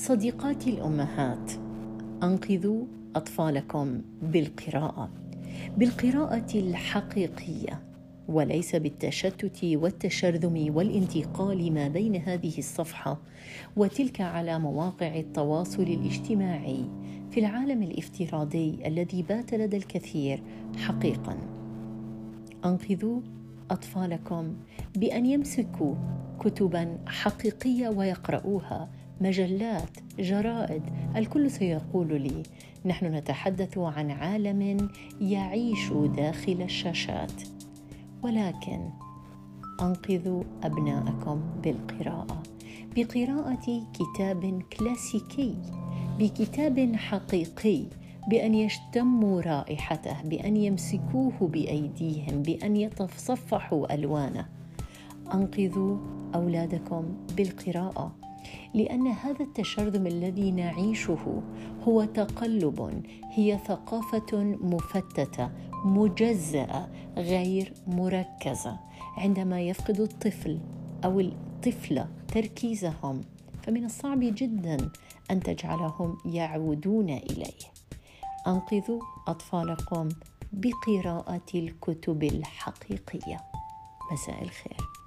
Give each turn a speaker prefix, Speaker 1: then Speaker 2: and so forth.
Speaker 1: صديقاتي الأمهات أنقذوا أطفالكم بالقراءة بالقراءة الحقيقية وليس بالتشتت والتشرذم والانتقال ما بين هذه الصفحة وتلك على مواقع التواصل الاجتماعي في العالم الافتراضي الذي بات لدى الكثير حقيقا. أنقذوا أطفالكم بأن يمسكوا كتبا حقيقية ويقرؤوها مجلات جرائد الكل سيقول لي نحن نتحدث عن عالم يعيش داخل الشاشات ولكن انقذوا أبناءكم بالقراءة. بقراءة كتاب كلاسيكي بكتاب حقيقي بأن يشتموا رائحته بأن يمسكوه بأيديهم بأن يتصفحوا ألوانه. أنقذوا أولادكم بالقراءة. لأن هذا التشرذم الذي نعيشه هو تقلب هي ثقافة مفتتة مجزأة غير مركزة. عندما يفقد الطفل أو الطفلة تركيزهم فمن الصعب جدا أن تجعلهم يعودون إليه. انقذوا أطفالكم بقراءة الكتب الحقيقية. مساء الخير.